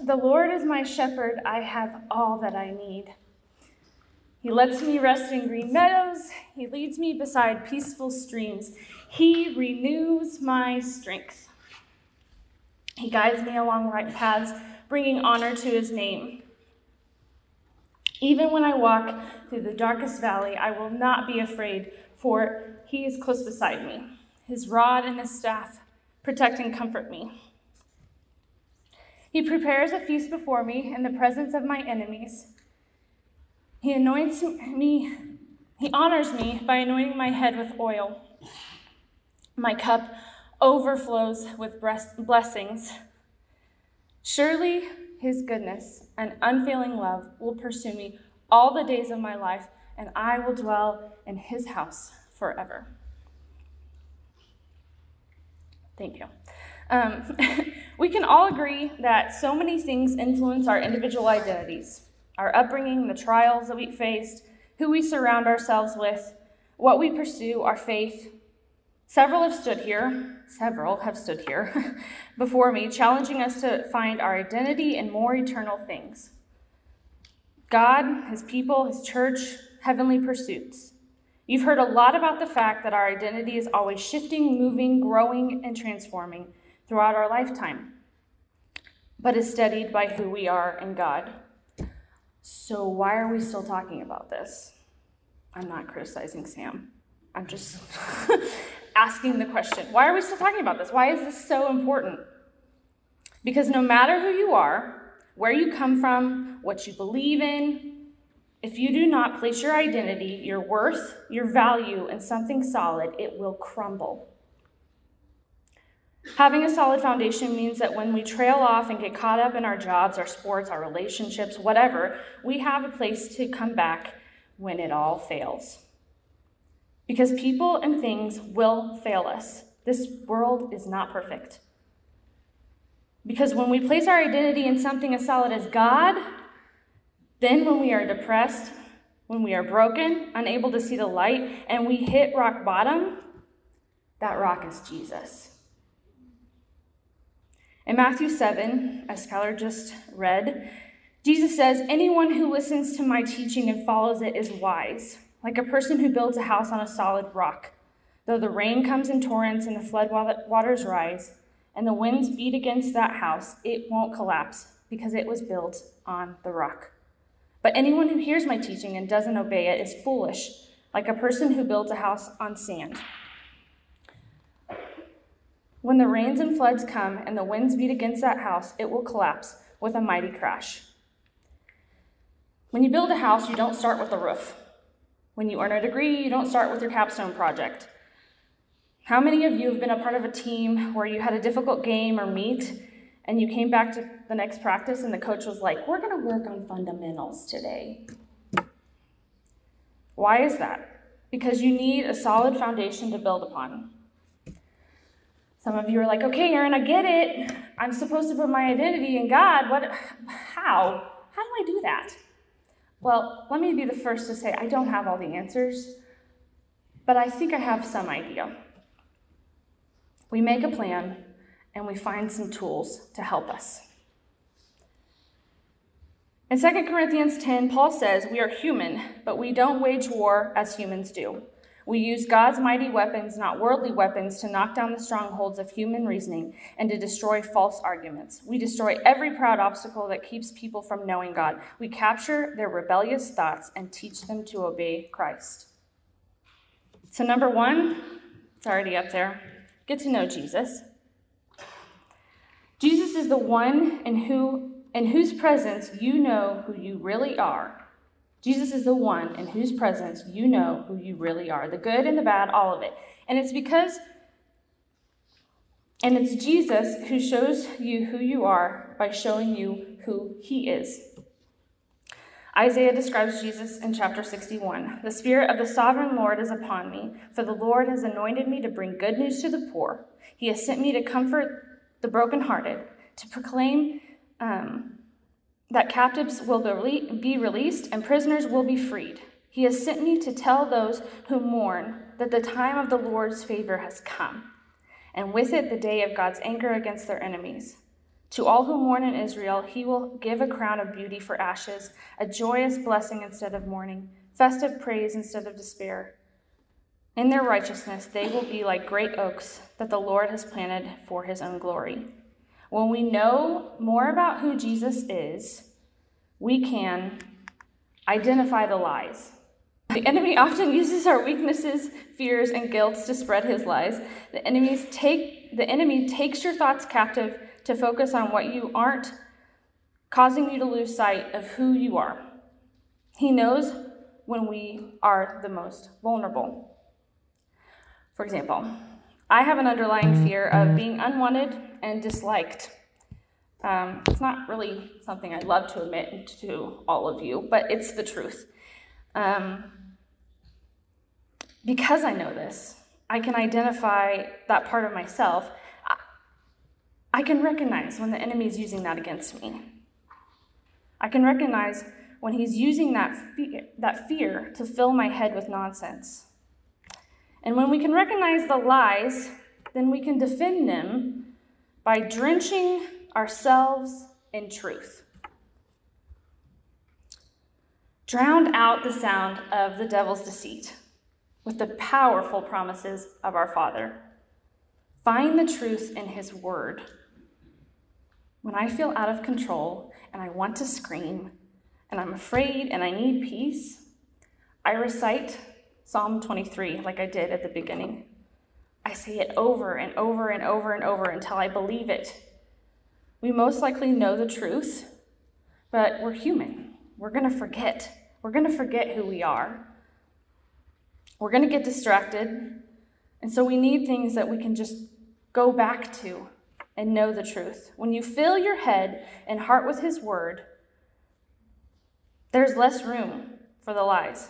The Lord is my shepherd, I have all that I need. He lets me rest in green meadows, He leads me beside peaceful streams, He renews my strength. He guides me along right paths, bringing honor to His name. Even when I walk through the darkest valley, I will not be afraid, for He is close beside me. His rod and His staff protect and comfort me. He prepares a feast before me in the presence of my enemies. He anoints me, he honors me by anointing my head with oil. My cup overflows with blessings. Surely his goodness and unfailing love will pursue me all the days of my life, and I will dwell in his house forever. Thank you. Um, we can all agree that so many things influence our individual identities our upbringing, the trials that we faced, who we surround ourselves with, what we pursue, our faith. Several have stood here, several have stood here before me, challenging us to find our identity in more eternal things God, His people, His church, heavenly pursuits. You've heard a lot about the fact that our identity is always shifting, moving, growing, and transforming throughout our lifetime, but is steadied by who we are in God. So, why are we still talking about this? I'm not criticizing Sam. I'm just asking the question why are we still talking about this? Why is this so important? Because no matter who you are, where you come from, what you believe in, if you do not place your identity, your worth, your value in something solid, it will crumble. Having a solid foundation means that when we trail off and get caught up in our jobs, our sports, our relationships, whatever, we have a place to come back when it all fails. Because people and things will fail us. This world is not perfect. Because when we place our identity in something as solid as God, then when we are depressed, when we are broken, unable to see the light, and we hit rock bottom, that rock is Jesus. In Matthew 7, as Skylar just read, Jesus says, Anyone who listens to my teaching and follows it is wise, like a person who builds a house on a solid rock. Though the rain comes in torrents and the flood waters rise, and the winds beat against that house, it won't collapse because it was built on the rock. But anyone who hears my teaching and doesn't obey it is foolish, like a person who builds a house on sand. When the rains and floods come and the winds beat against that house, it will collapse with a mighty crash. When you build a house, you don't start with the roof. When you earn a degree, you don't start with your capstone project. How many of you have been a part of a team where you had a difficult game or meet and you came back to the next practice and the coach was like, We're going to work on fundamentals today? Why is that? Because you need a solid foundation to build upon. Some of you are like, okay, Aaron, I get it. I'm supposed to put my identity in God. What how? How do I do that? Well, let me be the first to say I don't have all the answers, but I think I have some idea. We make a plan and we find some tools to help us. In 2 Corinthians 10, Paul says, We are human, but we don't wage war as humans do. We use God's mighty weapons, not worldly weapons, to knock down the strongholds of human reasoning and to destroy false arguments. We destroy every proud obstacle that keeps people from knowing God. We capture their rebellious thoughts and teach them to obey Christ. So, number one, it's already up there get to know Jesus. Jesus is the one in, who, in whose presence you know who you really are Jesus is the one in whose presence you know who you really are the good and the bad, all of it. And it's because, and it's Jesus who shows you who you are by showing you who he is. Isaiah describes Jesus in chapter 61. The Spirit of the sovereign Lord is upon me, for the Lord has anointed me to bring good news to the poor. He has sent me to comfort the brokenhearted, to proclaim um, that captives will be released and prisoners will be freed. He has sent me to tell those who mourn that the time of the Lord's favor has come, and with it the day of God's anger against their enemies, To all who mourn in Israel, he will give a crown of beauty for ashes, a joyous blessing instead of mourning, festive praise instead of despair. In their righteousness, they will be like great oaks that the Lord has planted for his own glory. When we know more about who Jesus is, we can identify the lies. The enemy often uses our weaknesses, fears, and guilt to spread his lies. The, enemies take, the enemy takes your thoughts captive to focus on what you aren't, causing you to lose sight of who you are. He knows when we are the most vulnerable. For example, I have an underlying fear of being unwanted and disliked. Um, it's not really something I'd love to admit to all of you, but it's the truth. Um, because I know this, I can identify that part of myself I can recognize when the enemy is using that against me. I can recognize when he's using that fear, that fear to fill my head with nonsense. And when we can recognize the lies, then we can defend them by drenching ourselves in truth. Drown out the sound of the devil's deceit with the powerful promises of our Father. Find the truth in his word when I feel out of control and I want to scream and I'm afraid and I need peace, I recite Psalm 23 like I did at the beginning. I say it over and over and over and over until I believe it. We most likely know the truth, but we're human. We're going to forget. We're going to forget who we are. We're going to get distracted. And so we need things that we can just go back to and know the truth. When you fill your head and heart with His word, there's less room for the lies.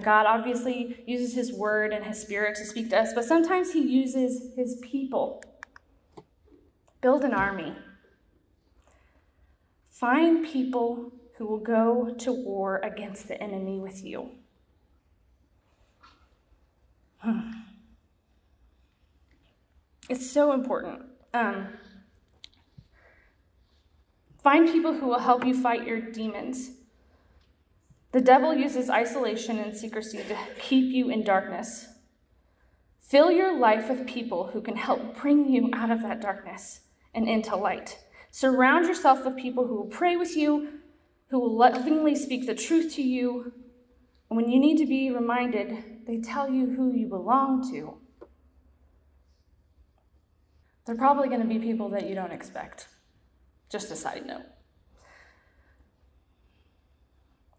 God obviously uses His word and His spirit to speak to us, but sometimes He uses His people. Build an army. Find people who will go to war against the enemy with you. Hmm. It's so important. Um, find people who will help you fight your demons. The devil uses isolation and secrecy to keep you in darkness. Fill your life with people who can help bring you out of that darkness and into light. Surround yourself with people who will pray with you, who will lovingly speak the truth to you. And when you need to be reminded, they tell you who you belong to. They're probably going to be people that you don't expect. Just a side note.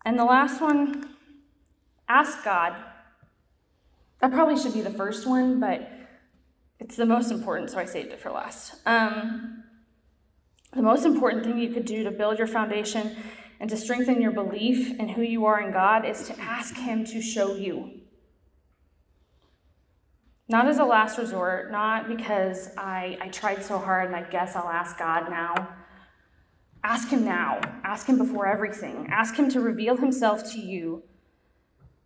And the last one, ask God. That probably should be the first one, but it's the most important, so I saved it for last. Um, the most important thing you could do to build your foundation and to strengthen your belief in who you are in God is to ask Him to show you. Not as a last resort, not because I, I tried so hard and I guess I'll ask God now. Ask Him now. Ask Him before everything. Ask Him to reveal Himself to you,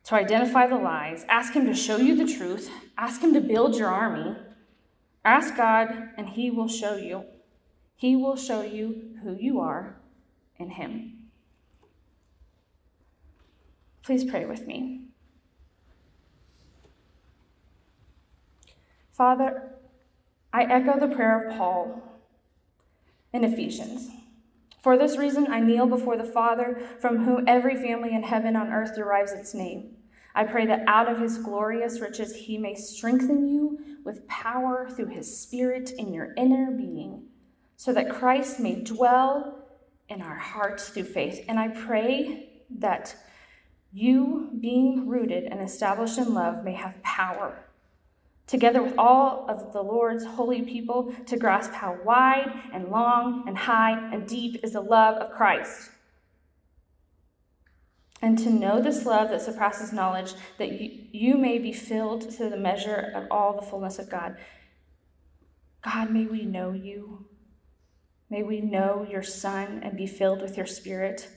to identify the lies. Ask Him to show you the truth. Ask Him to build your army. Ask God, and He will show you. He will show you who you are in Him. Please pray with me. Father, I echo the prayer of Paul in Ephesians. For this reason, I kneel before the Father, from whom every family in heaven on earth derives its name. I pray that out of his glorious riches he may strengthen you with power through his Spirit in your inner being, so that Christ may dwell in our hearts through faith. And I pray that you, being rooted and established in love, may have power together with all of the Lord's holy people, to grasp how wide and long and high and deep is the love of Christ. And to know this love that surpasses knowledge, that you, you may be filled to the measure of all the fullness of God. God, may we know you. May we know your Son and be filled with your Spirit.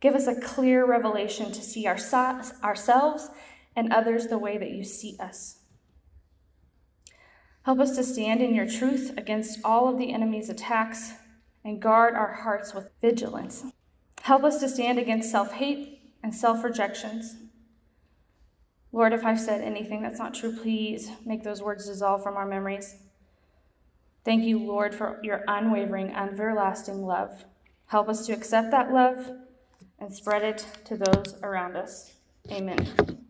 Give us a clear revelation to see our, ourselves and others the way that you see us. Help us to stand in your truth against all of the enemy's attacks and guard our hearts with vigilance. Help us to stand against self hate and self rejections. Lord, if I've said anything that's not true, please make those words dissolve from our memories. Thank you, Lord, for your unwavering, everlasting love. Help us to accept that love and spread it to those around us. Amen.